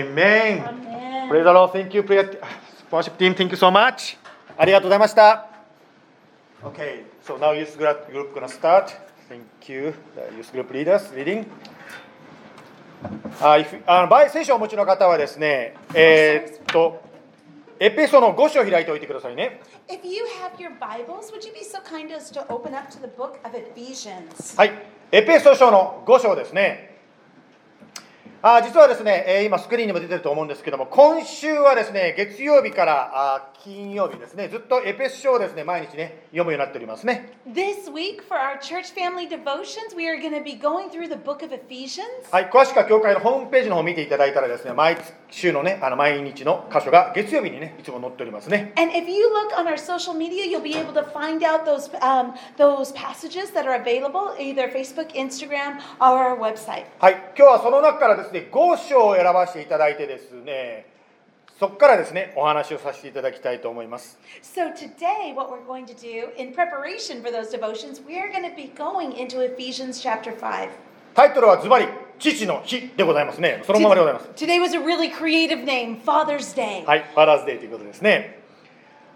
Amen. Amen. Praise the Lord. Thank you, prayer worship team. Thank you so much. ありがとうございました。Okay, so now youth group gonna start. Thank you, the youth group leaders reading. あ、if- あの聖書をお持ちの方はですね、えーっと、エペソの5章を開いておいてくださいね。If you have your Bibles, would you be so kind as to open up to the book of Ephesians? はい、エペソ書の5章ですね。あ実はですね、えー今スクリーンにも出てると思うんですけども、今週はですね、月曜日からあ金曜日ですね、ずっとエペソ書をですね、毎日ね、読むようになっておりますね。This week, for our church family devotions, we are going to be going through the book of Ephesians. はい、詳しくは教会のホームページの方を見ていただいたらですね、毎週のね、あの毎日の箇所が月曜日にね、いつも載っておりますね。And if you look on our social media, you'll be able to find out those, um, those passages that are available, either Facebook, Instagram, or our website. はい、今日はその中からですね、5章を選ばせていただいてですね、そこからですね、お話をさせていただきたいと思います。So today, what we're going to do in preparation for those devotions, we are going to be going into Ephesians chapter 5. タイトルはズバリ、父の日でございますね。そのままでございます。Today was a really creative name, Father's Day. はい、 Father's Day ということですね。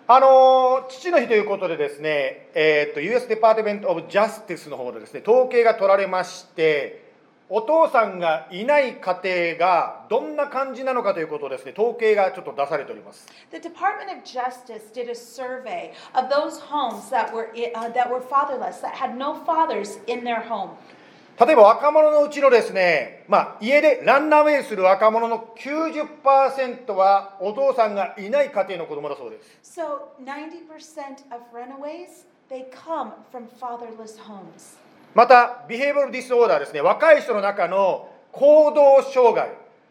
あのー父の日ということでですね、えーっと US デパートメント・オブ・ジャスティスの方でですね、統計が取られまして、お父さんがいない家庭がどんな感じなのかということをですね、統計がちょっと出されております。The Department of Justice did a survey of those homes that were, uh, that were fatherless, that had no fathers in their home. 例えば若者のうちのですね、まあ、家でランナーウェイする若者の90%はお父さんがいない家庭の子供だそうです。So 90% of runaways, they come from fatherless homes. また、 behavioral disorder ですね、若い人の中の行動障害、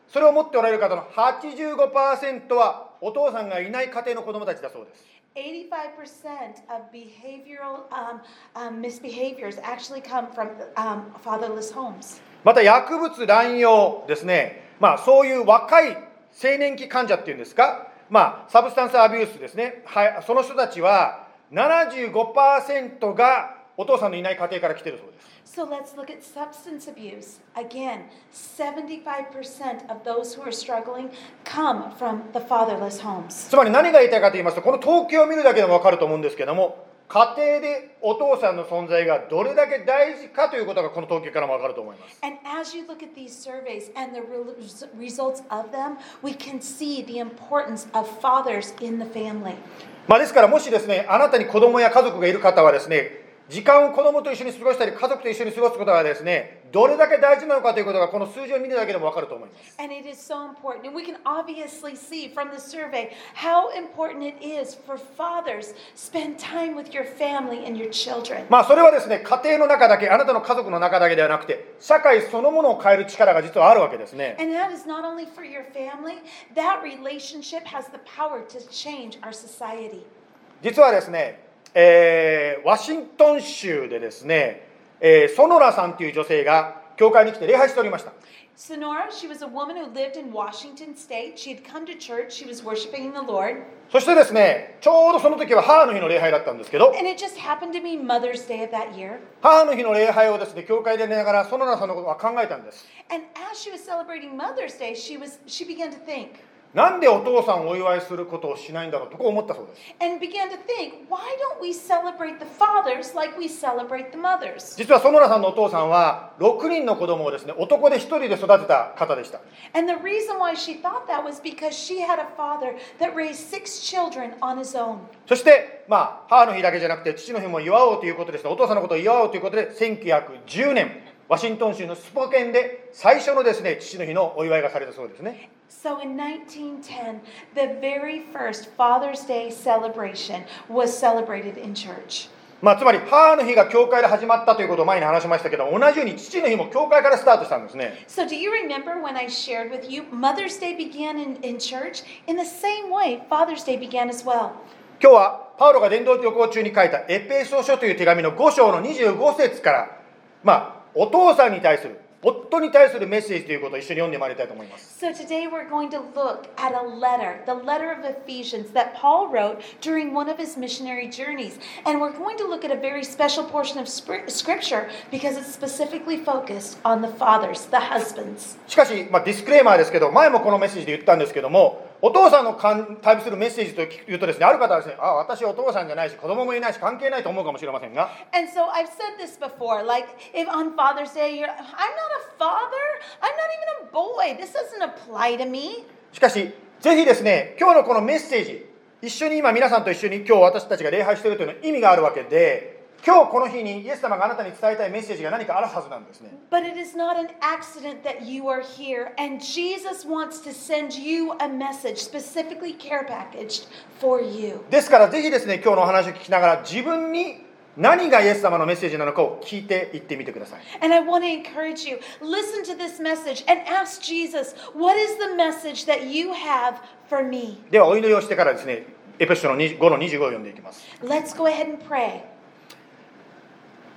それを持っておられる方の85%はお父さんがいない家庭の子供たちだそうです。85% of behavioral um, um, misbehaviors actually come from um, fatherless homes. また、薬物乱用ですね、まあ、そういう若い青年期患者っていうんですか、まあ、 substance abuse ですね、はい、その人たちは75%がお父さんのいない家庭から来てるそうです。So let's look at substance abuse. Again, 75% of those who are struggling come from the fatherless homes. つまり何が言いたいかと言いますと、この統計を見るだけでも分かると思うんですけども、家庭でお父さんの存在がどれだけ大事かということがこの統計からも分かると思います。And as you look at these surveys and the re- results of them, we can see the importance of fathers in the family. まあ、ですからもしですね、あなたに子供や家族がいる方はですね、時間を子供と一緒に過ごしたり、家族と一緒に過ごすことがですね、どれだけ大事なのかということがこの数字を見るだけでも分かると思います。And it is so important. And we can obviously see from the survey how important it is for fathers spend time with your family and your children. まあそれはですね、家庭の中だけ、あなたの家族の中だけではなくて、社会そのものを変える力が実はあるわけですね。And that is not only for your family, that relationship has the power to change our society. 実はですね、えーワシントン州でですね、えーソノラさんという女性が教会に来て礼拝しておりました。Sonora, she was a woman who lived in Washington state. She had come to church, she was worshiping the Lord. そしてですね、ちょうどその時は母の日の礼拝だったんですけど、And it just happened to be Mother's Day of that year. 母の日の礼拝をですね、教会で寝ながらソノラさんのことは考えたんです。And as she was celebrating Mother's Day, she was she began to think なんでお父さんをお祝いすることをしないんだろうとこう思ったそうです。and began to think, why don't we celebrate the fathers like we celebrate the mothers? 実はソノラさんのお父さんは6人の子供をですね、男で1人で育てた方でした。And the reason why she thought that was because she had a father that raised six children on his own. そして、まあ、母の日だけじゃなくて父の日も祝おうということですね、お父さんのことを祝おうということで、1910年、ワシントン州のスポケンで最初のですね、父の日のお祝いがされたそうですね。So in 1910, the very first Father's Day celebration was celebrated in church. まあ、つまり母の日が教会で始まったということを前に話しましたけど、同じように父の日も教会からスタートしたんですね。So, do you remember when I shared with you Mother's Day began in, in church? In the same way, Father's Day began as well. 今日はパウロが伝道旅行中に書いたエペソ書という手紙の5章の25節から、まあ、お父さんに対する 夫に対するメッセージということを一緒に読んでまいりたいと思います So today we're going to look at a letter, the letter of Ephesians that Paul wrote during one of his missionary journeys. And we're going to look at a very special portion of spr- scripture because it's specifically focused on the fathers, the husbands. しかし、まあ、ディスクレーマーですけど前もこのメッセージで言ったんですけども お父さんの関対するメッセージというとですねある方はですねあ私お父さんじゃないし子供もいないし関係ないと思うかもしれませんが And so I've said this before like if on Father's Day you're, I'm not a father, I'm not even a boy, this doesn't apply to me. しかしぜひですね今日のこのメッセージ一緒に今皆さんと一緒に今日私たちが礼拝しているというのは意味があるわけで今日この日にイエス様があなたに伝えたいメッセージが何かあるはずなんですね But it is not an accident that you are here, and Jesus wants to send you a message specifically care packaged for you. ですからぜひですね今日のお話を聞きながら自分に何がイエス様のメッセージなのかを聞いていってみてください And I want to encourage you listen to this message and ask Jesus, what is the message that you have for me? ではお祈りをしてからですねエペソの5の25を読んでいきます Let's go ahead and pray.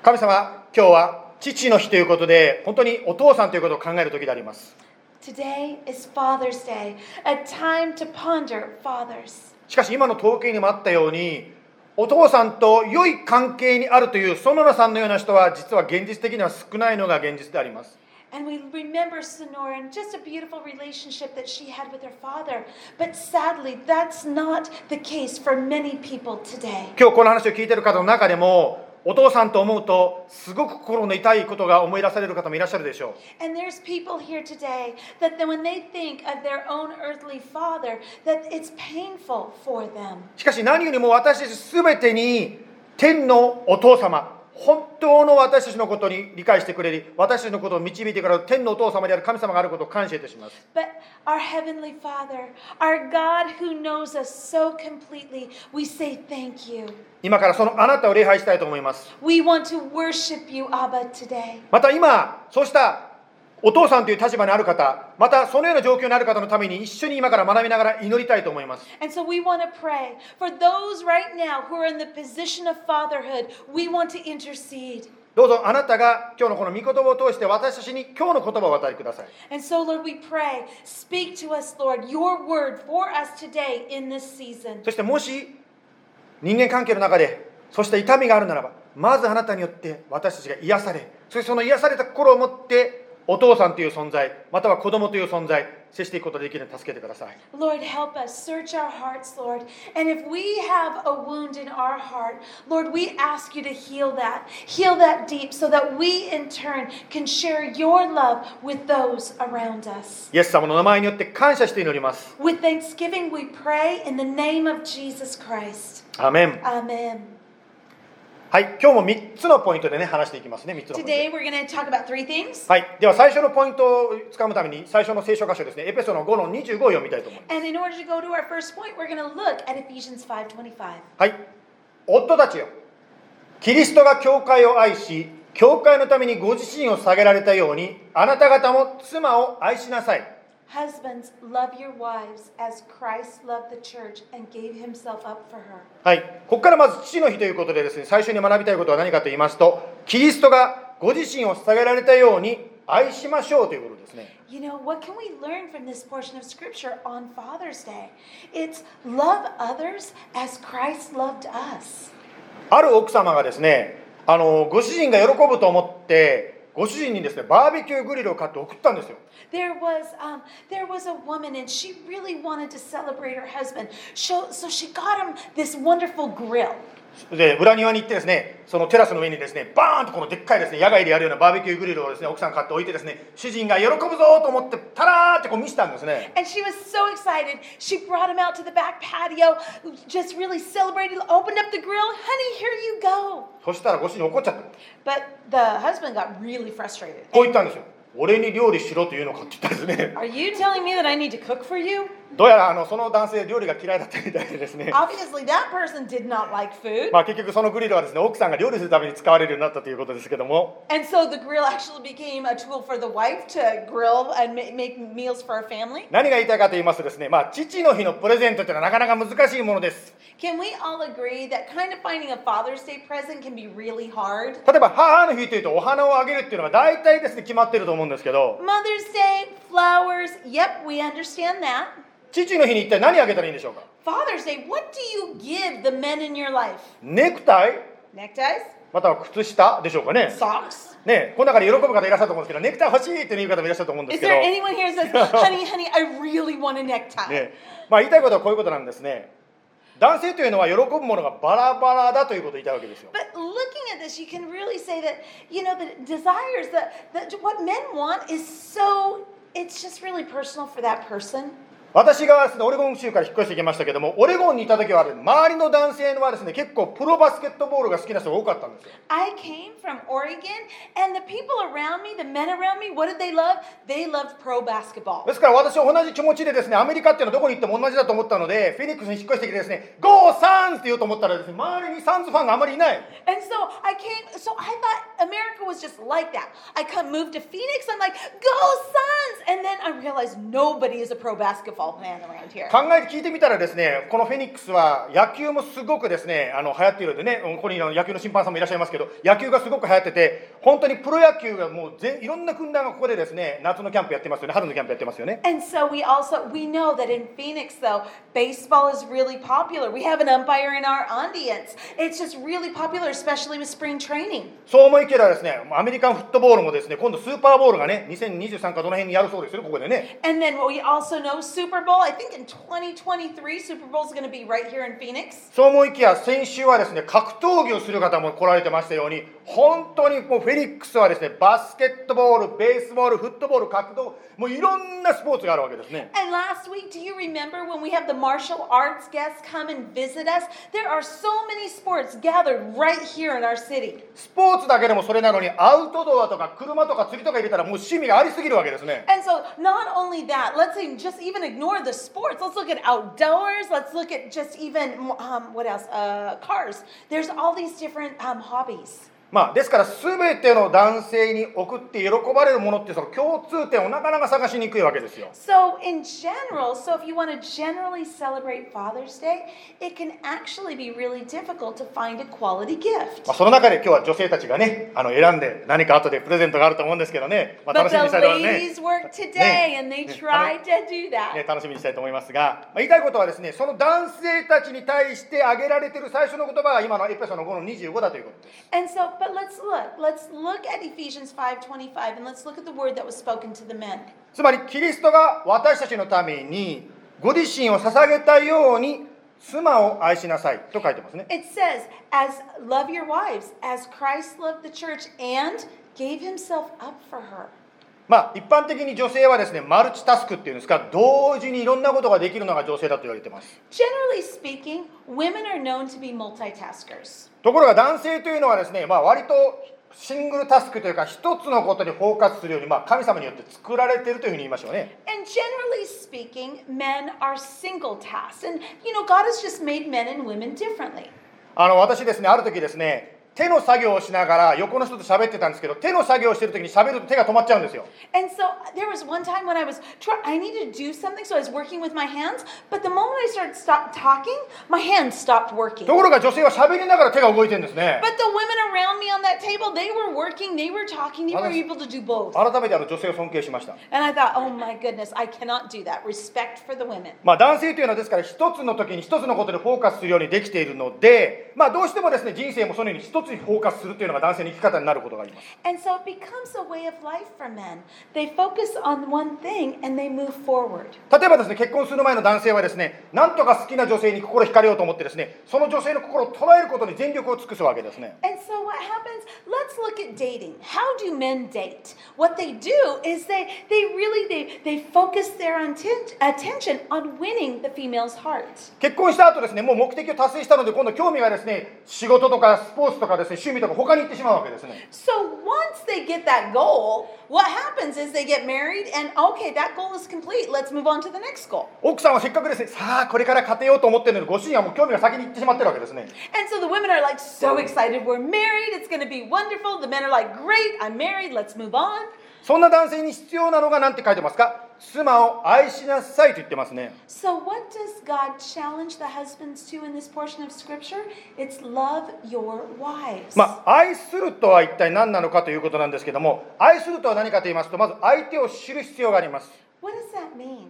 神様今日は父の日ということで本当にお父さんということを考える時であります Today is Father's Day, a time to ponder fathers. しかし今の統計にもあったようにお父さんと良い関係にあるという園田さんのような人は実は現実的には少ないのが現実であります And we remember Sonora and just a beautiful relationship that she had with her father. But sadly, that's not the case for many people today. 今日この話を聞いている方の中でもお父さんと思うとすごく心の痛いことが思い出される方もいらっしゃるでしょう。しかし何よりも私たち全てに天のお父様。本当の私たちのことに理解してくれる私たちのことを導いてくれる天のお父様である神様があることを感謝いたします But our Heavenly Father, our God who knows us so completely, we say thank you. 今からそのあなたを礼拝したいと思います We want to worship you, Abba, today. また今そうしたお父さんという立場にある方またそのような状況にある方のために一緒に今から学びながら祈りたいと思います And so we want to pray for those right now who are in the position of fatherhood. We want to intercede. どうぞあなたが今日のこの御言葉を通して私たちに今日の言葉をお与えください And so, Lord, we pray, speak to us, Lord, your word for us today in this season. そしてもし人間関係の中でそうした痛みがあるならばまずあなたによって私たちが癒されそしてその癒された心を持ってお父さんという存在または子供という存在接していくことができるように助けてください Lord, help us. Search our hearts, Lord. And if we have a wound in our heart, Lord, we ask you to heal that. Heal that deep so that we, in turn, can share your love with those around us. イエス様の名前によって感謝して祈ります With thanksgiving, we pray in the name of Jesus Christ. アーメン Amen. はい今日も3つのポイントでね話していきますね3つのポイント Today, we're going to talk about three things. はい、では最初のポイントをつかむために最初の聖書箇所ですねエペソの5の25を読みたいと思います And in order to go to our first point, we're going to look at Ephesians 5:25. はい夫たちよキリストが教会を愛し教会のためにご自身を下げられたようにあなた方も妻を愛しなさい Husbands, love your wives as Christ loved the church and gave himself up for her. はい、ここからまず父の日ということでですね最初に学びたいことは何かと言いますとキリストがご自身を下げられたように愛しましょうということですね You know, what can we learn from this portion of scripture on Father's Day? It's love others as Christ loved us. ある奥様がですねあのご主人が喜ぶと思ってご主人にですねバーベキューグリルを買って送ったんですよ There was um, there was a woman and she really wanted to celebrate her husband. So, so she got him this wonderful grill. で裏庭に行ってですねそのテラスの上にですねバーンとこのでっかいですね野外でやるようなバーベキューグリルをですね奥さん買って置いてですね主人が喜ぶぞと思ってタラーってこう見せたんですね And she was so excited. She brought him out to the back patio, just really celebrated, opened up the grill. Honey, here you go. そしたらご主人怒っちゃった But the husband got really frustrated. こう言ったんですよ俺に料理しろというのかって言ったんですね Are you telling me that I need to cook for you? どうやらあのその男性料理が嫌いだったみたいでですね Obviously, that person did not like food. まあ結局そのグリルはですね奥さんが料理するために使われるようになったということですけども And so the grill actually became a tool for the wife to grill and ma- make meals for her family. 何が言いたいかと言いますとですねまあ父の日のプレゼントっていうのはなかなか難しいものです Can we all agree that kind of finding a Father's Day present can be really hard? 例えば母の日というとお花をあげるっていうのが大体ですね決まってると思うんうんですけど Mother's Day, flowers, yep, we understand that. 父の日に一体何をあげたらいいんでしょうか？Father's ネクタイ？または靴下でしょうかね？Socks? ね、この中で喜ぶ方いらっしゃると思うんですけど、ネクタイ欲しいという方もいらっしゃると思うんですけど。really ね、まあ言いたいことはこういうことなんですね。男性というのは喜ぶものがバラバラだということを言ったわけですよ。This, really that, you know, the, the, what men want is so, it's just really personal for that person. 私がですねオレゴン州から引っ越してきましたけどもオレゴンにいた時はね周りの男性はですね結構プロバスケットボールが好きな人が多かったんですよ I came from Oregon, and the people around me, the men around me, what did they love? They loved pro basketball. ですから私は同じ気持ちでですねアメリカっていうのはどこに行っても同じだと思ったのでフェニックスに引っ越してきてですね GO サンズって言おうと思ったらですね周りにサンズファンがあまりいない And so I came, so I thought America was just like that. I come moved to Phoenix, I'm like, go Suns! And then I realized nobody is a pro basketball man around here. 考えて聞いてみたらですねこのフェニックスは野球もすごくですねあの流行っているのでねここにあの野球の審判さんもいらっしゃいますけど野球がすごく流行ってて本当にプロ野球がもうぜいろんな軍団がここでですね夏のキャンプやってますよね春のキャンプやってますよね And so we also we know that in Phoenix though baseball is really popular. We have an umpire in our audience. It's just really popular especially with spring training. そう思いきやですねアメリカンフットボールもですね今度スーパーボールがね2023かどの辺にやるそうですよここでね And then we also know Super Bowl. I think in 2023 Super Bowl is going to be right here in Phoenix. そう思いきや先週はですね格闘技をする方も来られてましたように本当にもうフェニックスはですねバスケットボールベースボールフットボール格闘もういろんなスポーツがあるわけですね And last week, do you remember when we have the martial arts guests come and visit us? There are so many sports gathered right here in our city. スポーツだけでもそれなのにアウトドアとか車とか釣りとか入れたらもう趣味がありすぎるわけですね And so, not only that, let's say just even ignore the sports. Let's look at outdoors. Let's look at just even um, what else? Uh, cars. There's all these different um, hobbies. まあですから全ての男性に送って喜ばれるものってその共通点をなかなか探しにくいわけですよ So, in general, so if you want to generally celebrate Father's Day, it can actually be really difficult to find a quality gift. まあ、その中で今日は女性たちがねあの選んで何か後でプレゼントがあると思うんですけどね、まあ、But 楽しみに the したいと思いますね ladies work today Yeah. and they Yeah. tried to do ね that. 楽しみにしたいと思いますが、まあ、言いたいことはですねその男性たちに対して挙げられている最初の言葉が今のエペソの5の25だということです And so, but let's look. Let's look at Ephesians 5:25 and let's look at the word that was spoken to the men. つまりキリストが私たちのためにご自身を捧げたように妻を愛しなさいと書いてますね It says, "As love your wives as Christ loved the church and gave himself up for her." まあ一般的に女性はですねマルチタスクっていうんですか同時にいろんなことができるのが女性だと言われてます Generally speaking, women are known to be multitaskers. ところが男性というのはですね、まあ、割とシングルタスクというか一つのことにフォーカスするように、まあ、神様によって作られているというふうに言いましょうね And generally speaking, men are single tasked. And you know, God has just made men and women differently. あの私ですねある時ですね手の作業をしながら横の人と喋ってたんですけど手の作業をしてる時に喋ると手が止まっちゃうんですよ And so there was one time when I was try- I needed to do something, so I was working with my hands. But the moment I started stop talking, my hands stopped working. ところが女性は喋りながら手が動いてるんですね But the women around me on that table, they were working, they were talking, they were able to do both. 改めてあの女性を尊敬しました And I thought, oh my goodness, I cannot do that. Respect for the women. まあ男性というのはですから一つの時に一つのことでフォーカスするようにできているのでまあどうしてもですね人生もそのように一つフォーカスするというのが男性の生き方になることがあります。例えばですね、結婚する前の男性はですね、何、とか好きな女性に心惹かれようと思ってですね、その女性の心を捉えることに全力を尽くすわけですね。So、happens, they they really, they, they 結婚した後ですね、もう目的を達成したので、今度興味がですね、仕事とかスポーツとかですね趣味とか他に行ってしまうわけですね So once they get that goal, what happens is they get married and okay, that goal is complete. Let's move on to the next goal. 奥さんはせっかくですねさあこれから家庭をと思ってるのにご主人はもう興味が先に行ってしまってるわけですね And so the women are like so excited. We're married. It's going to be wonderful. The men are like, "Great, I'm married. Let's move on." そんな男性に必要なのが何て書いてますか妻を愛しなさいと言ってますね So, what does God challenge the husbands to in this portion of Scripture? It's love your wives. まあ愛するとは一体何なのかということなんですけども愛するとは何かと言いますとまず相手を知る必要があります What does that mean?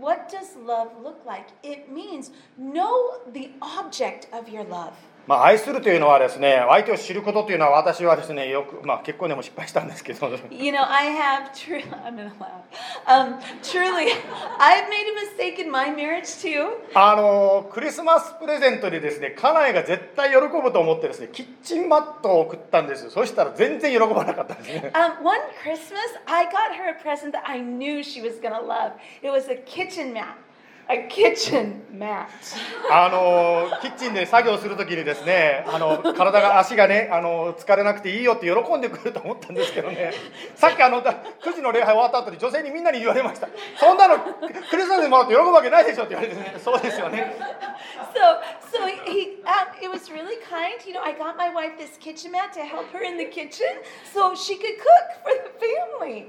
What does love look like? It means know the object of your love. まあ、愛するというのはですね相手を知ることというのは私はですねよく、まあ、結婚でも失敗したんですけど You know, I have truly, I'm gonna laugh. Um, truly, I've made a mistake in my marriage too. あのクリスマスプレゼントでですね家内が絶対喜ぶと思ってですねキッチンマットを送ったんですよそしたら全然喜ばなかったですね Um, one Christmas, I got her a present that I knew she was gonna love. It was a kitchen mat. A kitchen mat. あのキッチンで作業するときにですねあの体が足がねあの疲れなくていいよって喜んでくれると思ったんですけどねさっきあの9時の礼拝終わった後に女性にみんなに言われましたそんなのクリスマスにもらって喜ぶわけないでしょって言われてねそうですよね So, so he, um, it was really kind. You know, I got my wife this kitchen mat to help her in the kitchen so she could cook for the family.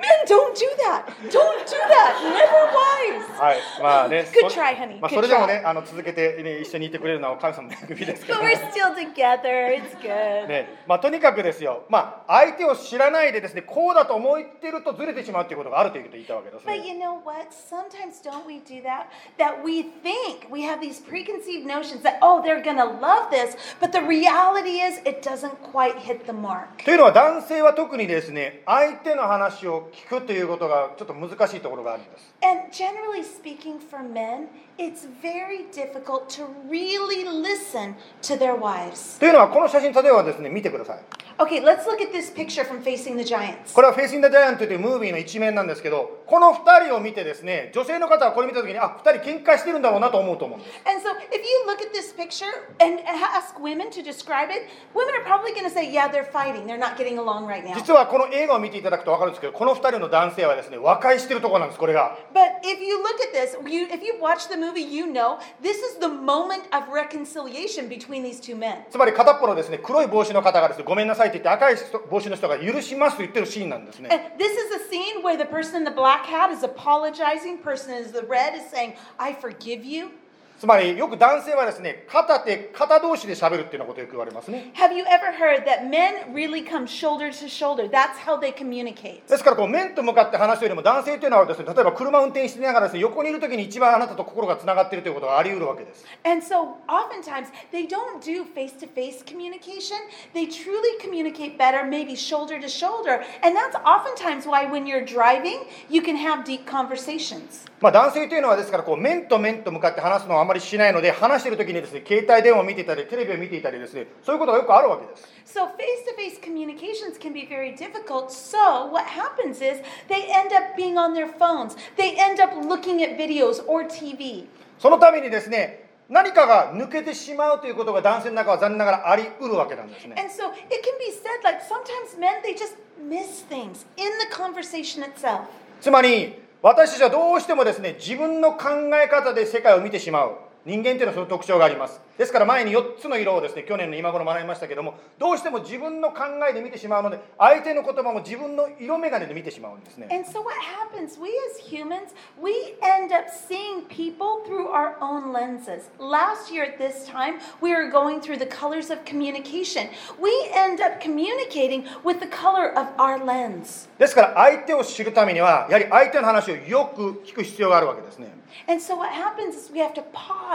Men, don't do that. Don't do that. Never wise. はいまあね Good そ try, honey. まあ、それでも.ねあの続けて、ね、一緒にいてくれるのは神様の恵みですけ But ど we're ね still together. It's good. ねまあ、とにかくですよ、まあ、相手を知らないでですねこうだと思ってるとずれてしまうということがあるということを言ったわけです But ね you know what? Sometimes don't we do that? That we think we have these preconceived notions that, oh, they're to love this. But the reality is, it doesn't quite hit the mark. というのは男性は特にですね相手の話を聞くということがちょっと難しいところがあるんです And generally speaking, for men, it's very difficult to really listen to their wives. というのはこの写真例えばですね見てください Okay, let's look at this picture from Facing the Giants. これは「フェイス・イン・ザ・ジャイアント」というムービーの一面なんですけどこの2人を見てですね女性の方はこれ見た時にあ2人喧嘩してるんだろうなと思うと思うんです And so, if you look at this picture and ask women to describe it, women are probably going to say, yeah, they're fighting. They're not getting along right now. 実はこの映画を見ていただくと分かるんですけどこの2人の男性はですね和解してるところなんですこれが But if you look at this, you, if you watch the movie, you know this is the moment of reconciliation between these two men. つまり片っぽのですね黒い帽子の方がですねごめんなさいって言って赤い人帽子の人が許しますと言ってるシーンなんですね And this is a scene where the person in the black hat is apologizing, person in the red is saying, I forgive you. つまりよく男性はですね肩手肩同士で喋るっていうようなことをよく言われますね Have you ever heard that men really come shoulder to shoulder? That's how they communicate. ですからこう面と向かって話すよりも男性というのはですね例えば車運転しながらですね横にいる時に一番あなたと心がつながっているということがあり得るわけです And so, oftentimes, they don't do face to face communication. They truly communicate better, maybe shoulder to shoulder. And that's oftentimes why, when you're driving, you can have deep conversations. まあ男性というのはですからこう面と面と向かって話すのはあまりしないので話している時にですね携帯電話を見ていたりテレビを見ていたりですねそういうことがよくあるわけです So, face to face communications can be very difficult. So, what happens is they end up being on their phones, they end up looking at videos or TV. そのためにですね何かが抜けてしまうということが男性の中は残念ながらあり得るわけなんですね And so, it can be said like sometimes men, they just miss things in the conversation itself. つまり私たちはどうしてもですね自分の考え方で世界を見てしまう。人間というのはその特徴がありますですから前に4つの色をですね去年の今頃学びましたけどもどうしても自分の考えで見てしまうので相手の言葉も自分の色眼鏡で見てしまうんですね And so, what happens? We as humans, we end up seeing people through our own lenses. Last year at this time, we were going through the colors of communication. We end up communicating with the color of our lens. ですから相手を知るためにはやはり相手の話をよく聞く必要があるわけですね And so, what happens is we have to pause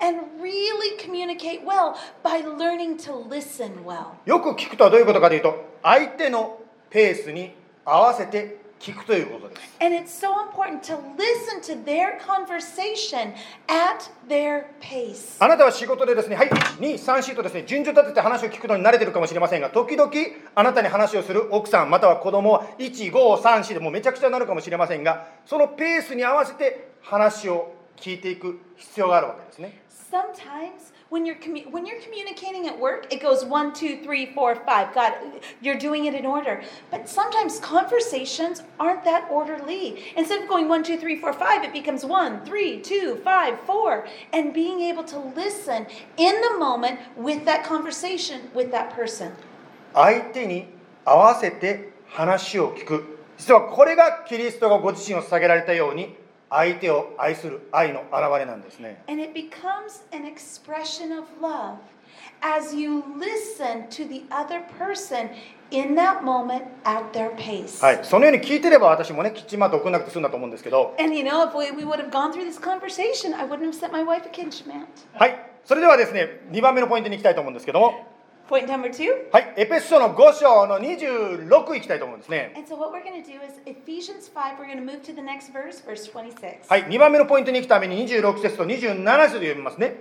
and really communicate well by learning to listen well. よく聞くとはどういうことかというと相手のペースに合わせて聞くということです And it's so important to listen to their conversation at their pace. あなたは仕事でですね、はい、1、2、3、4とですね、順序立てて話を聞くのに慣れてるかもしれませんが、時々あなたに話をする奥さん、または子供は1、5、3、4でもうめちゃくちゃになるかもしれませんが、そのペースに合わせて話を聞いていく必要があるわけですね。Sometimes when you're commu- when you're communicating at work, it goes one, two, three, four, five. God, you're doing it in order. But sometimes conversations aren't that orderly. Instead of going one, two, three, four, five, it becomes one, three, two, five, four, and being able to listen in the moment with that conversation with that person. 相手に合わせて話を聞く。実はこれがキリストがご自身を捧げられたように相手を愛する愛の表れなんですね。はい、そのように聞いてれば私もね、きっちりまとくなくてすんだと思うんですけど。はい、それではですね、2番目のポイントに行きたいと思うんですけども。Point number はい、エペソの5章の26いきたいと思うんですね。はい、2番目のポイントに行くために26節と27節で読みますね。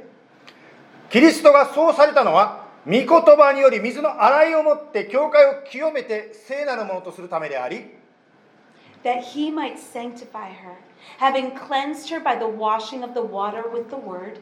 キリストがそうされたのは、御言葉により水の洗いをもって教会を清めて聖なるものとするためであり。That he might sanctify her, having cleansed her by the washing of the water with the word.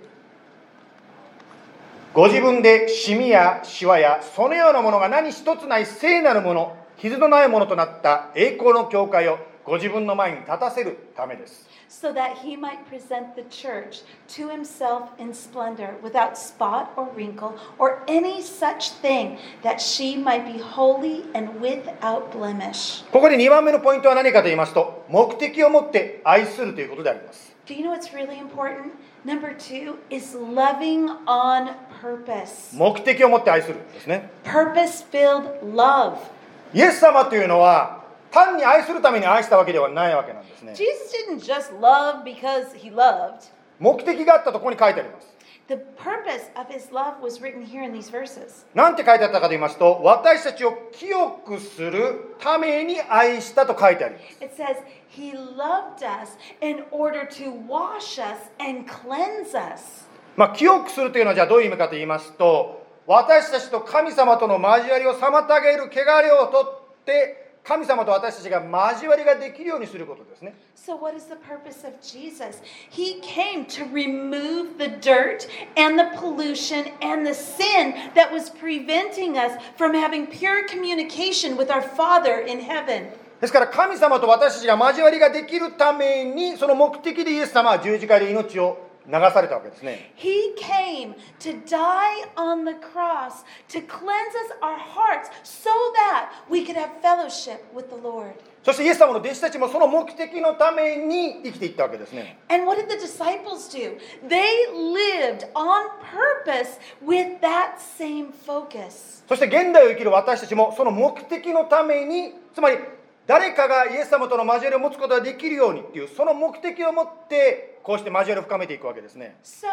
ご自分でシミやシワやそのようなものが何一つない聖なるもの、傷のないものとなった栄光の教会をご自分の前に立たせるためです。so that he might present the church to himself in splendor, without spot or wrinkle or any such thing, that she might be holy and without blemish. ここで2番目のポイントは何かと言いますと、目的を持って愛するということであります。Do you know what's really important? Number two is loving on purpose. 目的を持って愛するんですね。Purpose filled love. イエス様というのは単に愛するために愛したわけではないわけなんですね Jesus didn't just love because he loved. 目的があったところに書いてあります The purpose of his love was written here in these verses. なんて書いてあったかと言いますと私たちを清くするために愛したと書いてあります It says, He loved us in order to wash us and cleanse us. まあ清くするというのはじゃあどういう意味かと言いますと私たちと神様との交わりを妨げる汚れを取って神様と私たちが交わりができるようにすることですね So, what is the purpose of Jesus? He came to remove the dirt and the pollution and the sin that was preventing us from having pure communication with our Father in heaven. ですから神様と私たちが交わりができるためにその目的でイエス様は十字架で命を流されたわけですね He came to die on the cross to cleanse us our hearts so that we could have fellowship with the Lord. そしてイエス様の弟子たちもその目的のために生きていったわけですね And what did the disciples do? They lived on purpose with that same focus. そして現代を生きる私たちもその目的のためにつまり誰かがイエス様との交わりを持つことができるようにっていうその目的を持ってこうして交わりを深めていくわけですね So,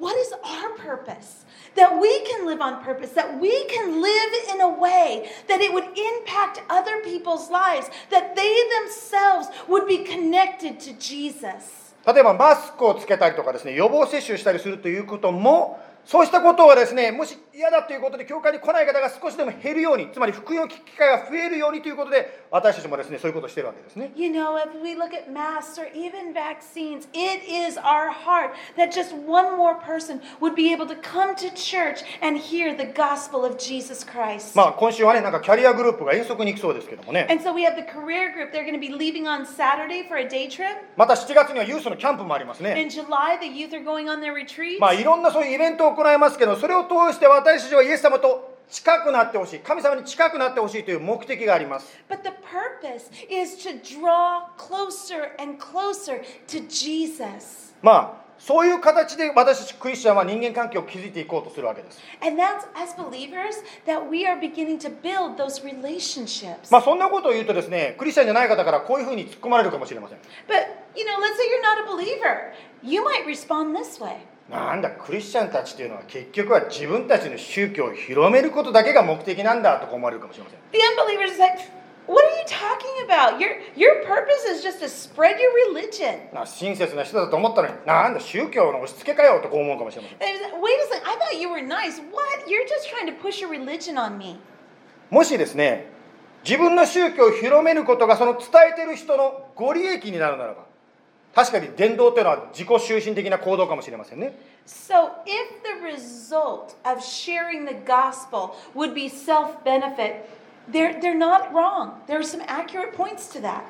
what is our purpose? That we can live on purpose, that we can live in a way that it would impact other people's lives, that they themselves would be connected to Jesus. 例えばマスクをつけたりとかですね予防接種したりするということもそうしたことはですねもし嫌だということで教会に来ない方が少しでも減るようにつまり福音を聞く機会が増えるようにということで私たちもですねそういうことをしているわけですね You know, if we look at masks or even vaccines, it is our heart that just one more person would be able to come to church and hear the gospel of Jesus Christ. まあ今週はねなんかキャリアグループが遠足に行くそうですけどもね And so we have the career group. They're going to be leaving on Saturday for a day trip. また7月にはユースのキャンプもありますね In July, the youth are going on their retreat. まあいろんなそういうイベントを行いますけどそれを通して私たちはイエス様と近くなってほしい神様に近くなってほしいという目的があります But the purpose is to draw closer and closer to Jesus. まあそういう形で私たちクリスチャンは人間関係を築いていこうとするわけです And that's as believers that we are beginning to build those relationships. まあそんなことを言うとですねクリスチャンじゃない方からこういうふうに突っ込まれるかもしれません But, you know, let's say you're not a believer. You might respond this way. なんだクリスチャンたちというのは結局は自分たちの宗教を広めることだけが目的なんだとか思われるかもしれません The unbelievers is like, what are you talking about? Your, your purpose is just to spread your religion. な親切な人だと思ったのになんだ宗教の押し付けかよとこう思うかもしれません Wait a second, I thought you were nice. What? You're just trying to push your religion on me. もしですね自分の宗教を広めることがその伝えてる人のご利益になるならば確かに伝道というのは自己中心的な行動かもしれませんね So, if the result of sharing the gospel would be self benefit, they're, they're not wrong. There are some accurate points to that.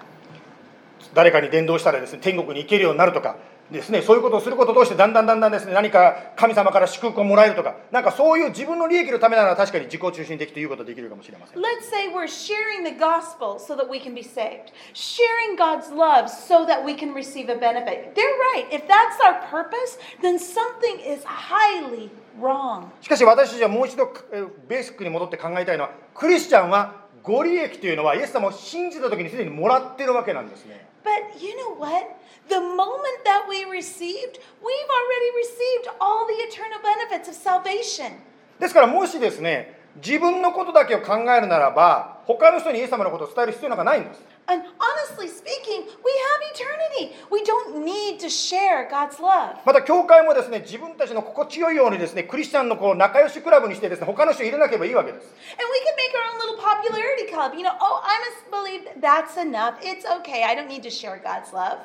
誰かに伝道したらですね天国に行けるようになるとかですね、そういうことをすることを通してだんだんだんだんですね何か神様から祝福をもらえるとかなんかそういう自分の利益のためなら確かに自己中心的ということができるかもしれません Let's say we're sharing the gospel so that we can be saved, sharing God's love so that we can receive a benefit. They're right. If that's our purpose, then something is highly wrong. しかし私たちはもう一度えーベーシックに戻って考えたいのはクリスチャンはご利益というのはイエス様を信じた時にすでにもらってるわけなんですね But you know what? The moment that we received, we've already received all the eternal benefits of salvation. ですからもしですね自分のことだけを考えるならば他の人にイエス様のことを伝える必要なんかないんです And honestly speaking, we have eternity. We don't need to share God's love. また教会もですね自分たちの心地よいようにですねクリスチャンのこう仲良しクラブにしてですね他の人入れなければいいわけです And we can make our own little popularity club. You know, oh, I must believe that that's enough. It's okay. I don't need to share God's love.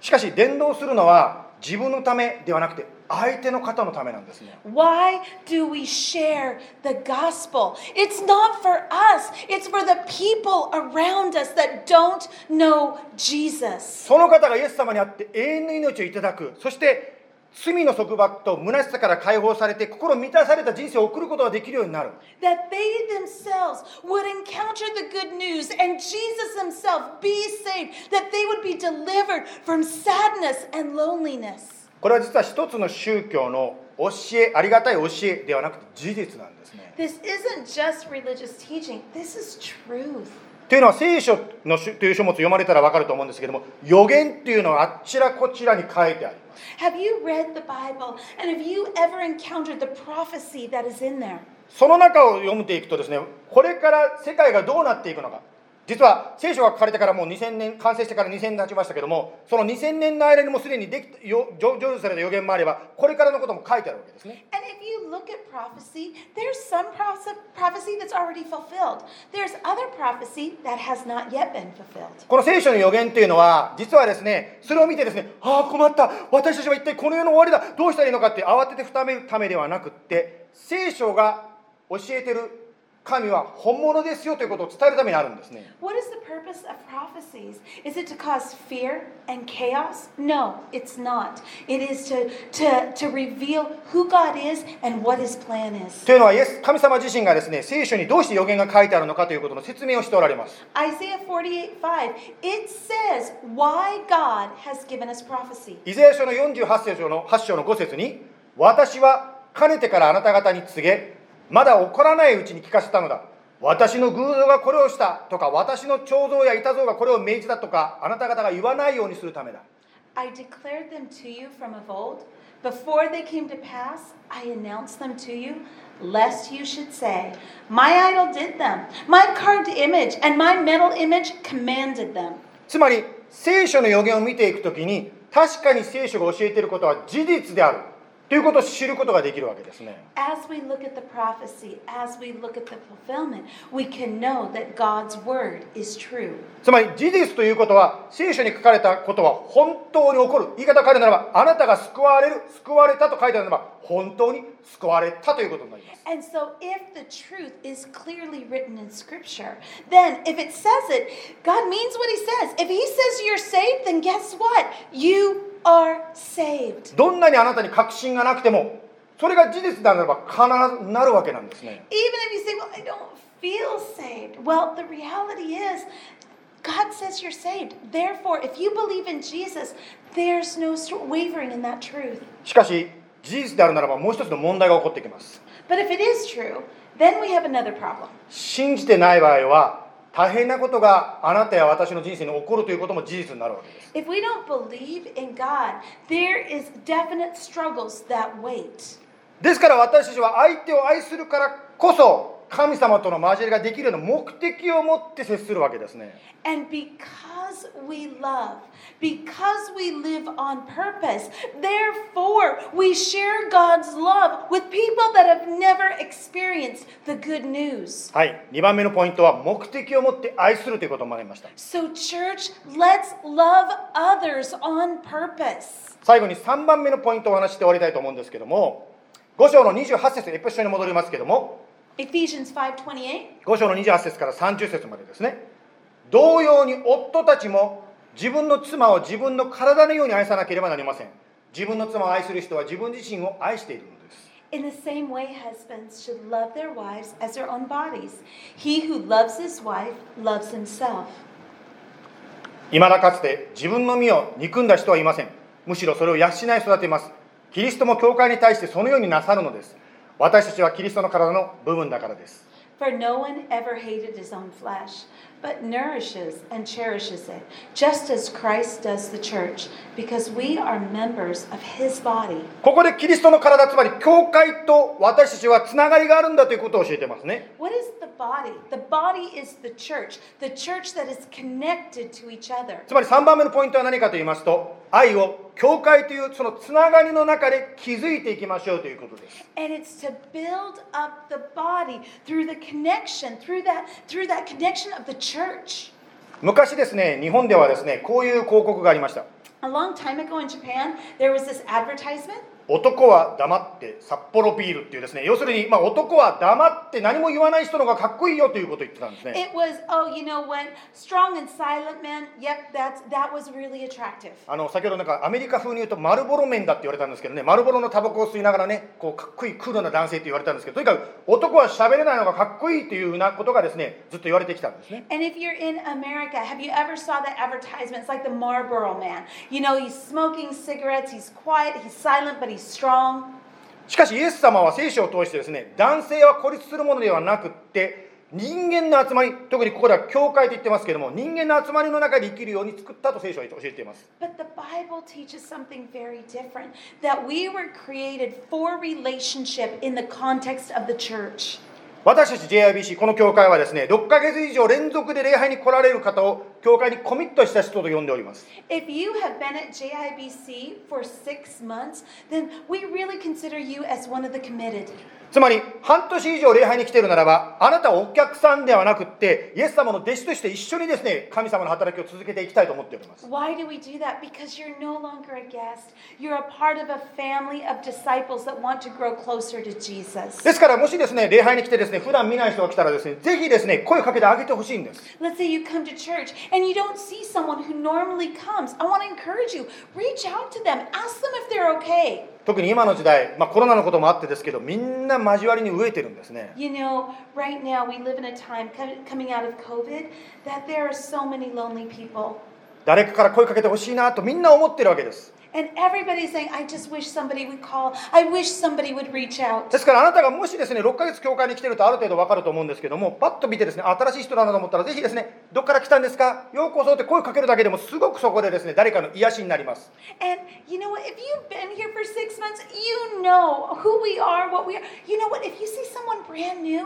しかし伝道するのは 自分のためではなくて相手の方のためなんですね Why do we share the gospel? It's not for us, it's for the people around us that don't know Jesus. その方がイエス様にあって永遠の命をいただくそして罪の束縛と虚しさから解放されて心満たされた人生を送ることができるようになる That they themselves would encounter the good news and Jesus himself be saved, that they would be delivered from sadness and loneliness. これは実は一つの宗教の教えありがたい教えではなくて事実なんですね This isn't just religious teaching, this is truth. というのは聖書の書という書物読まれたら分かると思うんですけども予言っていうのはあっちらこちらに書いてあります Have you read the Bible and have you ever encountered the prophecy that is in there? その中を読んでいくとですねこれから世界がどうなっていくのか 実は聖書が書かれてからもう2000年完成してから2000年経ちましたけどもその2000年の間にもすでにできよ成就された予言もあればこれからのことも書いてあるわけですね And if you look at prophecy, there's some prophes- prophecy that's already fulfilled. There's other prophecy that has not yet been fulfilled. この聖書の予言というのは実はですねそれを見てですねああ困った私たちは一体この世の終わりだどうしたらいいのかって慌ててふためるためではなくって聖書が教えてる神は本物ですよということを伝えるためにあるんですね What is the purpose of prophecies? Is it to cause fear and chaos? No, it's not. It is to, to, to reveal who God is and what his plan is. というのはイエス神様自身がですね聖書にどうして予言が書いてあるのかということの説明をしておられます Isaiah 48 5, it says why God has given us prophecy. イザヤ書の48章の8章の5節に私はかねてからあなた方に告げまだ起こらないうちに聞かせたのだ私の偶像がこれをしたとか私の彫像や板像がこれを命じたとかあなた方が言わないようにするためだ I declared them to you from of old. Before they came to pass, I announced them to you, lest you should say, My idol did them. My carved image and my metal image commanded them. つまり聖書の予言を見ていくときに確かに聖書が教えていることは事実であるということを知ることができるわけですね As we look at the prophecy, as we look at the fulfillment, we can know that God's word is true. つまり事実ということは聖書に書かれたことは本当に起こる言い方を変えるならばあなたが救われる救われたと書いてあるならば本当に救われたということになります And so, if the truth is clearly written in Scripture, then if it says it, God means what He says. If He says you're saved, then guess what? You are saved. どんなにあなたに確信がなくてもそれが事実ならば必ずなるわけなんですね Even if you say, Well, I don't feel saved. Well, the reality is, God says you're saved. Therefore, if you believe in Jesus, there's no wavering in that truth. しかし事実であるならばもう一つの問題が起こってきます But if it is true, then we have another problem. 信じてない場合は大変なことがあなたや私の人生に起こるということも事実になるわけです If we don't believe in God, there is definite struggles that wait. ですから私たちは相手を愛するからこそ神様との交わりができるような目的を持って接するわけですね And because we love, because we live on purpose, therefore we share God's love with people that have never experienced the good news. はい2番目のポイントは目的を持って愛するということを学びました So, church, let's love others on purpose. 最後に3番目のポイントをお話しして終わりたいと思うんですけども5章の28節エピソードに戻りますけども Ephesians 5:28. 5章の28節から30節までですね同様に夫たちも自分の妻を自分の体のように愛さなければなりません自分の妻を愛する人は自分自身を愛しているのです In the same way, husbands should love their wives as their own bodies. He who loves his wife loves himself. いまだかつて自分の身を憎んだ人はいませんむしろそれを養い育てますキリストも教会に対してそのようになさるのです私たちはキリストの体の部分だからです For no one ever hated his own flesh, but nourishes and cherishes it, just as Christ does the church, because we are members of his body. ここでキリストの体つまり教会と私たちはつながりがあるんだということを教えてますね What is the body? The body is the church, the church that is connected to each other. つまり3番目のポイントは何かと言いますと愛を教会というそのつながりの中で築いていきましょうということです。昔ですね、日本ではですね、こういう広告がありました。男は黙って札幌ビールっていうですね要するに、まあ、男は黙って何も言わない人の方がかっこいいよということを言ってたんですね。先ほどなんかアメリカ風に言うとマルボロ面だって言われたんですけどねマルボロのタバコを吸いながらねこうかっこいいクールな男性って言われたんですけどとにかく男は喋れないのがかっこいいというなことがですねずっと言われてきたんですね。And if you're in America, have you ever saw that advertisement? is like the Marlboro man? You know, he's smoking cigarettes, he's quiet, he's silent, but he strong. しかしイエス様は聖書を通してですね男性は孤立するものではなくって人間の集まり特にここでは教会と言ってますけども人間の集まりの中で生きるように作ったと聖書は教えています But the Bible teaches something very different that we were created for relationship in the context of the church. 私たち JIBC この教会はですね6ヶ月以上連続で礼拝に来られる方を教会にコミットした人と呼んでおります。つまり、半年以上礼拝に来てるならば、あなたはお客さんではなくて、イエス様の弟子として一緒にですね、神様の働きを続けていきたいと思っております。ですから、もしですね、礼拝に来てですね、普段見ない人が来たらですね、ぜひですね、声かけてあげてほしいんです。and you don't see someone who normally comes. I want to encourage you. Reach out to them. Ask them if they're okay. 特に今の時代、まあ、コロナのこともあってですけどみんな交わりに飢えてるんですね You know, right now we live in a time co- coming out of COVID that there are so many lonely people. 誰かから声かけてほしいなとみんな思ってるわけです And everybody's saying, I just wish somebody would call. I wish somebody would reach out. ですからあなたがもしですね6ヶ月教会に来てるとある程度わかると思うんですけどもパッと見てですね新しい人だなと思ったらぜひですねどっから来たんですかようこそって声をかけるだけでもすごくそこでですね誰かの癒しになります And you know what? If you've been here for six months, you know who we are, what we are. You know what? If you see someone brand new,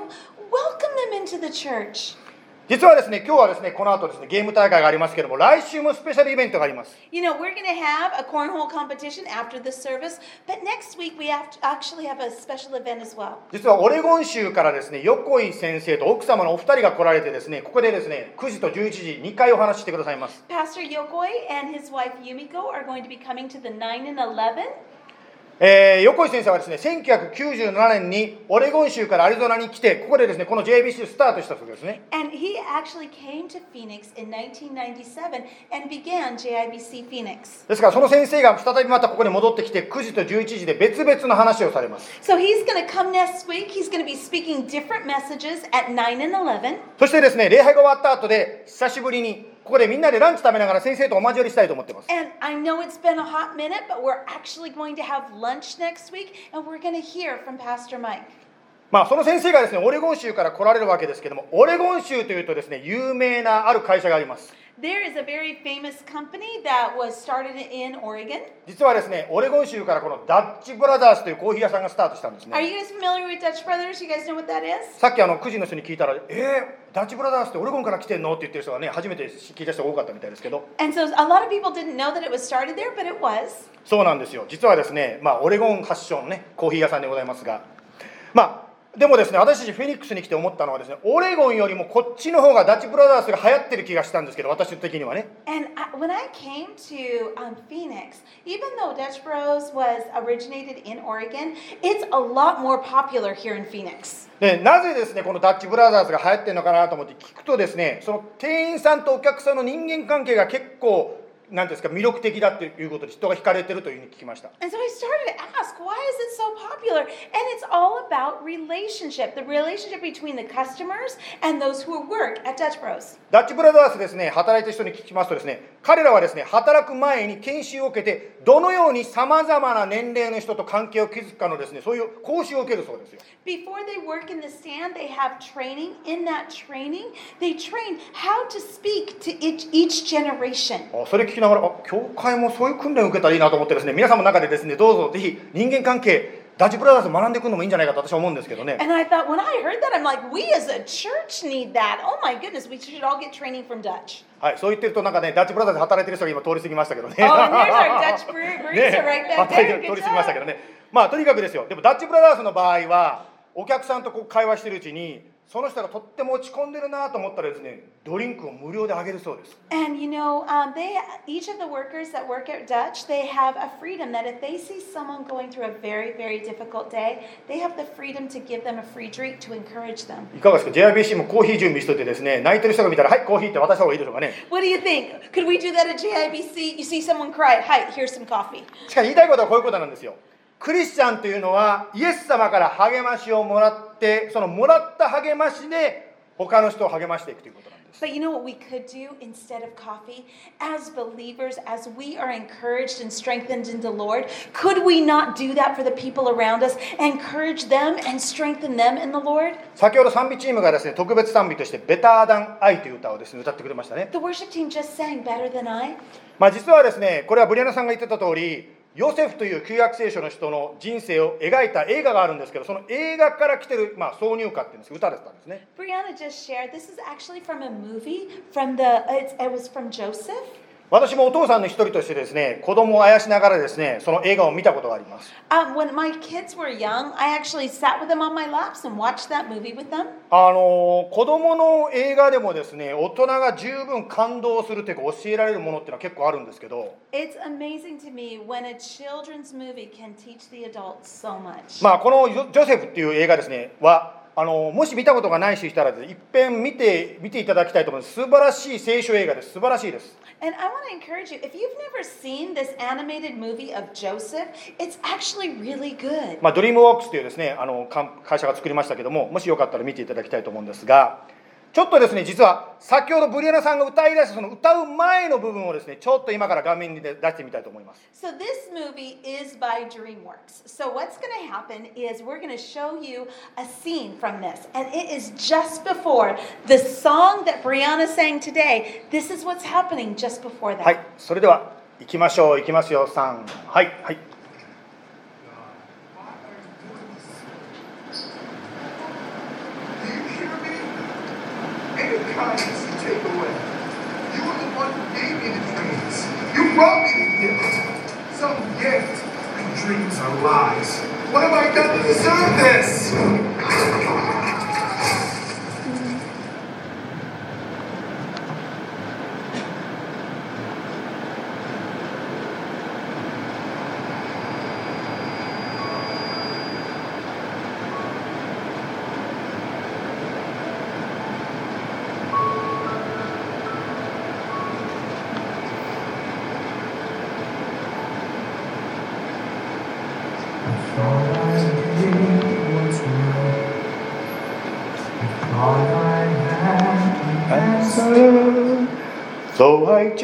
welcome them into the church. 実はですね今日はですねこの後ですねゲーム大会がありますけども来週もスペシャルイベントがあります You know, we're going to have a cornhole competition after the service, but next week we have actually have a special event as well. 実はオレゴン州からですね横井先生と奥様のお二人が来られてですねここでですね9時と11時2回お話ししてくださいます Pastor Yokoi and his wife Yumiko are going to be coming to the 9 and 11. えー横井先生はですね1997年にオレゴン州からアリゾナに来てここでですねこの JBC スタートしたそうですね And he actually came to Phoenix in 1997 and began JIBC Phoenix. ですからその先生が再びまたここに戻ってきて9時と11時で別々の話をされます So he's going to come next week. He's going to be speaking different messages at 9 and 11. そしてですね礼拝が終わった後で久しぶりにここでみんなでランチ食べながら先生とおまじりしたいと思ってます。まあその先生がですね、オレゴン州から来られるわけですけども、オレゴン州というとですね、有名なある会社があります。There is a very famous company that was started in Oregon. Are you guys familiar with Dutch Brothers? You guys ねさっきあの9人の人に聞いたら、えーダッチブラザーズってオレゴンから来てんの？って言ってる人がね、初めて聞いた人が多かったみたいですけど。そうなんですよ。実はですね、まあ、オレゴンファッションね、コーヒー屋さんでございますが、まあ、でもですね私たちフェニックスに来て思ったのはですねオレゴンよりもこっちの方がダッチブラザーズが流行ってる気がしたんですけど私的にはね And I, when I came to um, Phoenix, even though Dutch Bros was originated in Oregon, it's a lot more popular here in Phoenix. でなぜですねこのダッチブラザーズが流行ってるのかなと思って聞くとですねその店員さんとお客さんの人間関係が結構何ですか？魅力的だっていうことで人が惹かれてるというふうに聞きました。ダッチブラザーズですね、働いてる人に聞きますとですね、彼らはですね働く前に研修を受けてどのようにさまざまな年齢の人と関係を築くかのですねそういう講習を受けるそうですよ Before they work in the stand, they have training. In that training, they train how to speak to each, each generation. あそれ聞きながらあ教会もそういう訓練を受けたらいいなと思ってですね皆さんの中でですねどうぞぜひ人間関係ダチブラザ学んでいくのもいいんじゃないかと私は思うんですけどね。はい、そう言ってると、なんかね、ダチブラザー働いてる人が今通り過ぎましたけどね。通り過ぎましたけどね。まあ、とにかくですよ、でもダチブラザの場合は、お客さんとこう会話してるうちに、その人がとっても落ち込んでるなと思ったらですねドリンクを無料であげるそうです And you know, um, they each of the workers that work at Dutch, they have a freedom that if they see someone going through a very, very difficult day, they have the freedom to give them a free drink to encourage them. いかがですか JIBC もコーヒー準備しといてですね泣いてる人が見たらはいコーヒーって渡した方がいいでしょうかね What do you think? Could we do that at JIBC? You see someone cry, hi, here's some coffee. しかし言いたいことはこういうことなんですよクリスチャンというのはイエス様から励ましをもらってそのもらった励ましで他の人を励ましていくということなんです But you know what we could do instead of coffee? As believers, as we are encouraged and strengthened in the Lord, could we not do that for the people around us? Encourage them and strengthen them in the Lord? 先ほど賛美チームがですね特別賛美として「ベターダン・アイ」という歌をですね歌ってくれましたね The worship team just sang Better Than I. まあ実はですねこれはブリアナさんが言ってた通りヨセフという旧約聖書の人の人生を描いた映画があるんですけどその映画から来てる、まあ、挿入歌っていうんです歌だったんですね Brianna just shared this is actually from a movie from the it's, it was from Joseph. 私もお父さんの一人としてですね子供をあやしながらですねその映画を見たことがあります Um, when my kids were young, I actually sat with them on my laps and watched that movie with them. あの子供の映画でもですね大人が十分感動するというか教えられるものっていうのは結構あるんですけど It's amazing to me when a children's movie can teach the adults so much. まあこのジョジョセフっていう映画ですねはあのもし見たことがない人いたらいっぺん見て見ていただきたいと思います。素晴らしい聖書映画です。素晴らしいです。And I want to encourage you if you've never seen this animated movie of Joseph, it's actually really good. まあ、ドリームウォークスというですねあのか会社が作りましたけどももしよかったら見ていただきたいと思うんですがちょっとですね実は先ほどブリアナさんが歌い出したその歌う前の部分をですねちょっと今から画面に出してみたいと思います So this movie is by DreamWorks. So what's going to happen is we're going to show you a scene from this, and it is just before the song that Brianna sang today. This is what's happening just before that. はいそれでは行きましょう行きますよ3はいはい kindness you take away. You are the one who gave me the dreams. You brought me the gift. Some gift. And dreams are lies. What have I done to deserve this?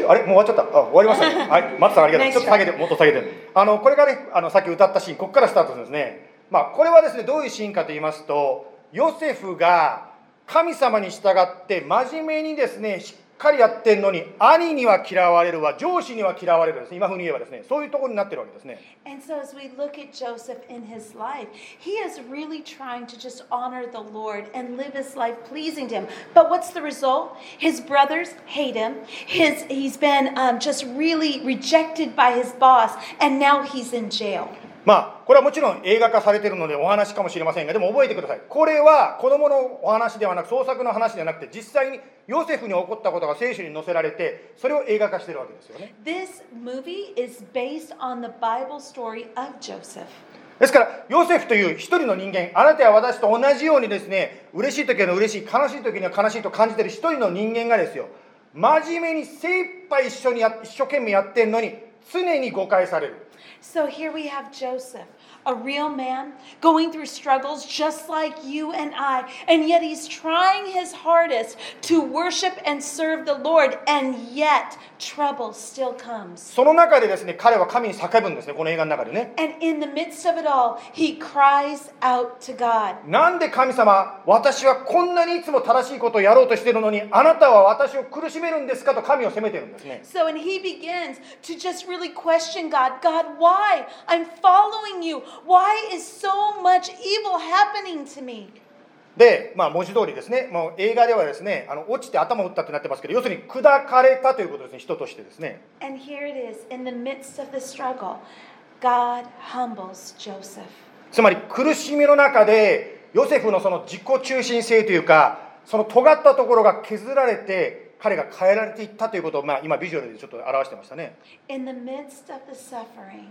あれもう終わっちゃった。あ終わりました。ねはい松さんありがとう。ちょっと下げてもっと下げて。あのこれがねあのさっき歌ったシーンここからスタートするんですね。まあこれはですねどういうシーンかと言いますとヨセフが神様に従って真面目にですねしっかりやってんのに兄には嫌われるわ上司には嫌われるですね今風に言えばですねそういうところになってるわけですね And so, as we look at Joseph in his life, he is really trying to just honor the Lord and live his life pleasing to him. But what's the result? His brothers hate him. His he's been um, just really rejected by his boss, and now he's in jail. まあこれはもちろん映画化されているのでお話かもしれませんがでも覚えてください。これは子供のお話ではなく創作の話ではなくて実際にヨセフに起こったことが聖書に載せられてそれを映画化してるわけですよね。This movie is based on the Bible story of Joseph. ですからヨセフという一人の人間あなたや私と同じようにですね嬉しい時は嬉しい悲しい時には悲しいと感じている一人の人間がですよ真面目に精一杯一緒にや一生懸命やってるのに常に誤解される So here we have Joseph, a real man going through struggles just like you and I, and yet he's trying his hardest to worship and serve the Lord, and yet trouble still comes. その中でですね彼は神に叫ぶんですねこの映画の中でね And in the midst of it all, he cries out to God. なんで神様私はこんなにいつも正しいことをやろうとしているのにあなたは私を苦しめるんですかと神を責めてるんですね So, and he begins to just really question God God, why? I'm following you. Why is so much evil happening to me? で、まあ、文字通りですねもう映画ではですねあの落ちて頭を打ったってなってますけど要するに砕かれたということですね人としてですね And here it is, in the midst of the struggle, God humbles Joseph. つまり苦しみの中でヨセフのその自己中心性というかその尖ったところが削られて彼が変えられていったということを、まあ、今ビジュアルでちょっと表してましたね In the midst of the suffering,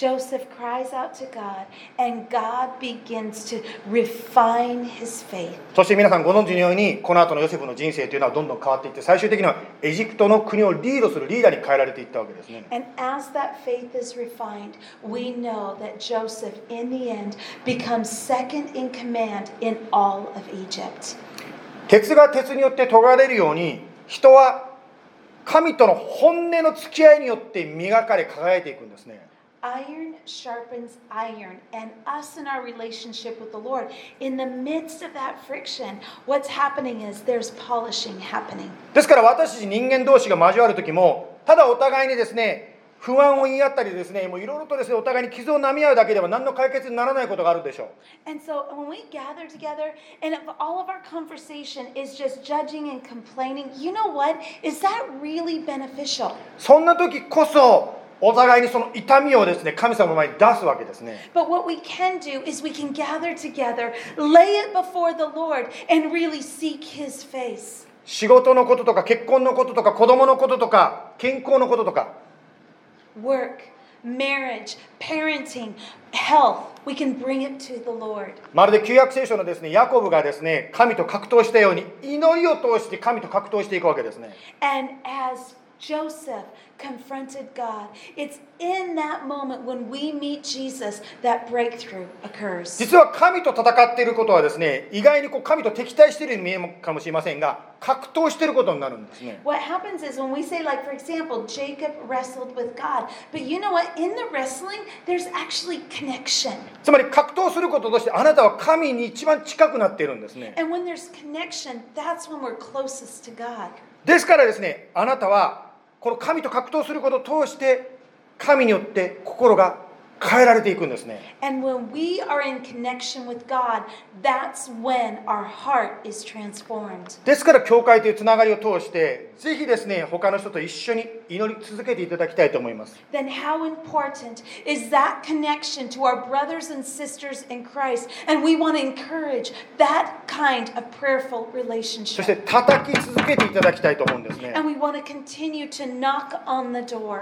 Joseph cries out to God, and God begins to refine his faith. そして皆さんご存知のようにこの後のヨセフの人生というのはどんどん変わっていって最終的にはエジプトの国をリードするリーダーに変えられていったわけですね And as that faith is refined, we know that Joseph, in the end, becomes second in command in all of Egypt. 鉄が鉄によって研がれるように人は神との本音の付き合いによって磨かれ輝いていくんですね Iron sharpens iron, and us in our relationship with the Lord, in the midst of that friction, what's happening is there's polishing happening. ですから私たち人間同士が交わる時もただお互いにですね不安を言い合ったりですねもういろいろとですねお互いに傷を舐め合うだけでは何の解決にならないことがあるでしょう And so when we gather together and if all of our conversation is just judging and complaining, you know what? Is that really beneficial? そんな時こそ お互いにその痛みをですね神様の前に出すわけですね But what we can do is we can gather together, lay it before the Lord, and really seek His face. 仕事のこととか結婚のこととか子供のこととか健康のこととか Work, marriage, parenting, health, we can bring it to the Lord. まるで旧約聖書のですねヤコブがですね神と格闘したように祈りを通して神と格闘していくわけですね And as Joseph confronted God, it's in that moment when we meet Jesus that breakthrough occurs. 実は神と戦っていることはですね意外にこう神と敵対しているように見えるかもしれませんが格闘していることになるんですね What happens is when we say, like, for example, Jacob wrestled with God, but you know what? In the wrestling, there's actually connection. つまり格闘することとしてあなたは神に一番近くなっているんですね And when there's connection, that's when we're closest to God. ですからですねあなたは この神と格闘することを通して神によって心が変えられていくんですね。ですから、教会というつながりを通して、ぜひですね、他の人と一緒に祈り続けていただきたいと思います。そして、叩き続けていただきたいと思うんですね。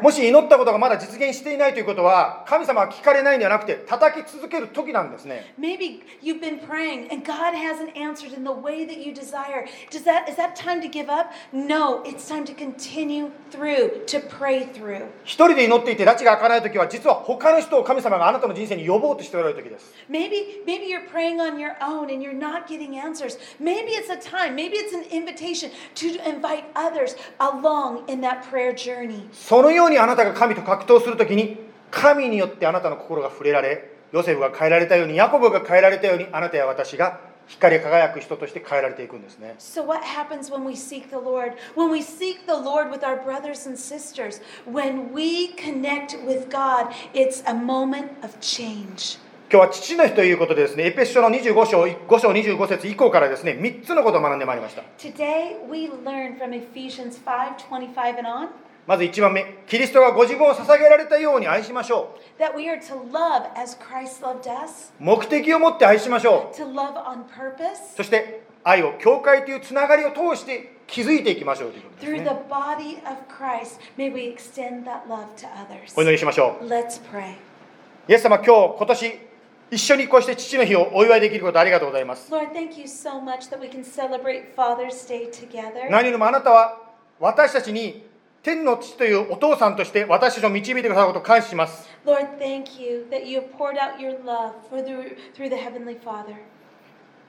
もし祈ったことがまだ実現していないということは、神様が聞かれないんではなくて叩き続ける時なんですね Maybe you've been praying and God hasn't answered in the way that you desire. Does that is that time to give up? No, it's time to continue through, to pray through. 一人で祈っていて拉致が開かない時は実は他の人を神様があなたの人生に呼ぼうとしておられる時です Maybe maybe you're praying on your own and you're not getting answers. Maybe it's a time, maybe it's an invitation to invite others along in that prayer journey. そのようにあなたが神と格闘する時に神によってあなたの心が触れられヨセフが変えられたようにヤコブが変えられたようにあなたや私が光り輝く人として変えられていくんですね So, what happens when we seek the Lord? When we seek the Lord with our brothers and sisters, when we connect with God, it's a moment of change. 今日は父の日ということでですねエペス書の25章5章25節以降からですね3つのことを学んでまいりました Today, we learn from Ephesians 5 25 and on. まず1番目、キリストがご自分を捧げられたように愛しましょう。目的を持って愛しましょう。そして愛を教会というつながりを通して築いていきましょうという、お祈りしましょう。Let's イエス様、今日、今年、一緒にこうして父の日をお祝いできることありがとうございます。何よりもあなたは私たちに天の父というお父さんとして私たちを導いてくださることを感謝します Lord, thank you that you have poured out your love for the, through the Heavenly Father.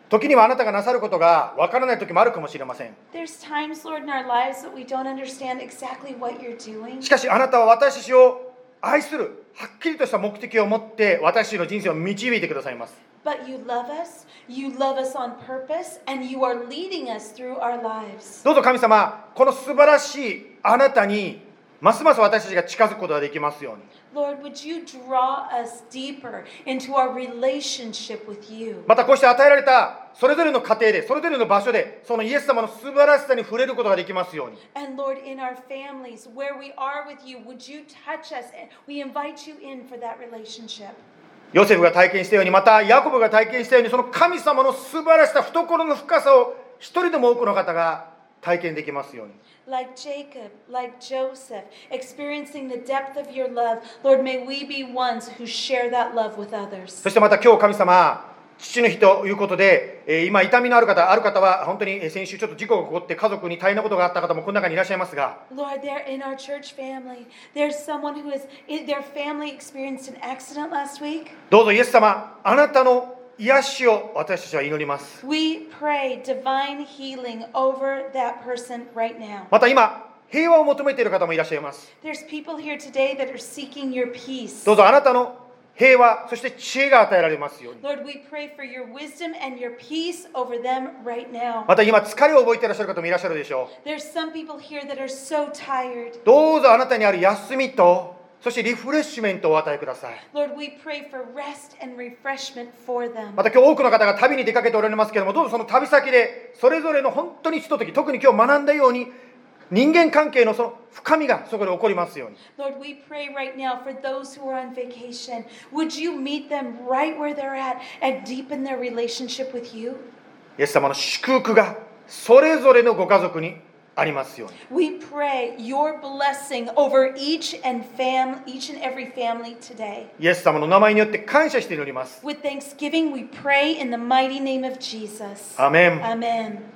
時にはあなたがなさることがわからない時もあるかもしれません There's times, Lord, in our lives that we don't understand exactly what you're doing. しかしあなたは私たちを愛するはっきりとした目的を持って私たちの人生を導いてくださいます But you love us, you love us on purpose, and you are leading us through our lives. どうぞ神様この素晴らしいあなたにますます私たちが近づくことができますように。またこうして与えられたそれぞれの家庭で、それぞれの場所で、そのイエス様の素晴らしさに触れることができますように。ヨセフが体験したように、またヤコブが体験したように、その神様の素晴らしさ、懐の深さを一人でも多くの方が体験できますように。Like Jacob, like Joseph, experiencing the depth of your love, Lord, may we be ones who share that love with others. そしてまた今日神様父の日ということで、えー今痛みのある方ある方は本当にえー先週ちょっと事故が起こって家族に大変なことがあった方もこの中にいらっしゃいますが Lord, in our church family, there's someone who is, their family experienced an accident last week. どうぞイエス様あなたの癒しを私たちは祈ります We pray divine healing over that person right now. また今平和を求めている方もいらっしゃいます There's people here today that are seeking your peace. どうぞあなたの平和そして知恵が与えられますように Lord, we pray for your wisdom and your peace over them right now. また今疲れを覚えていらっしゃる方もいらっしゃるでしょ There's some people here that are so tired. うどうぞあなたにある休みとそしてリフレッシュメントをお与えください Lord, we pray for rest and refreshment for them. また今日多くの方が旅に出かけておられますけどもどうぞその旅先でそれぞれの本当にひととき特に今日学んだように人間関係のその深みがそこで起こりますように Lord, we pray right now for those who are on vacation. Would you meet them right where they're at and deepen their relationship with you? イエス様の祝福がそれぞれのご家族にありますように We pray your blessing over each and fam each and every family today. イエス様の名前によって感謝して祈ります With thanksgiving, we pray in the mighty name of Jesus. アメン Amen.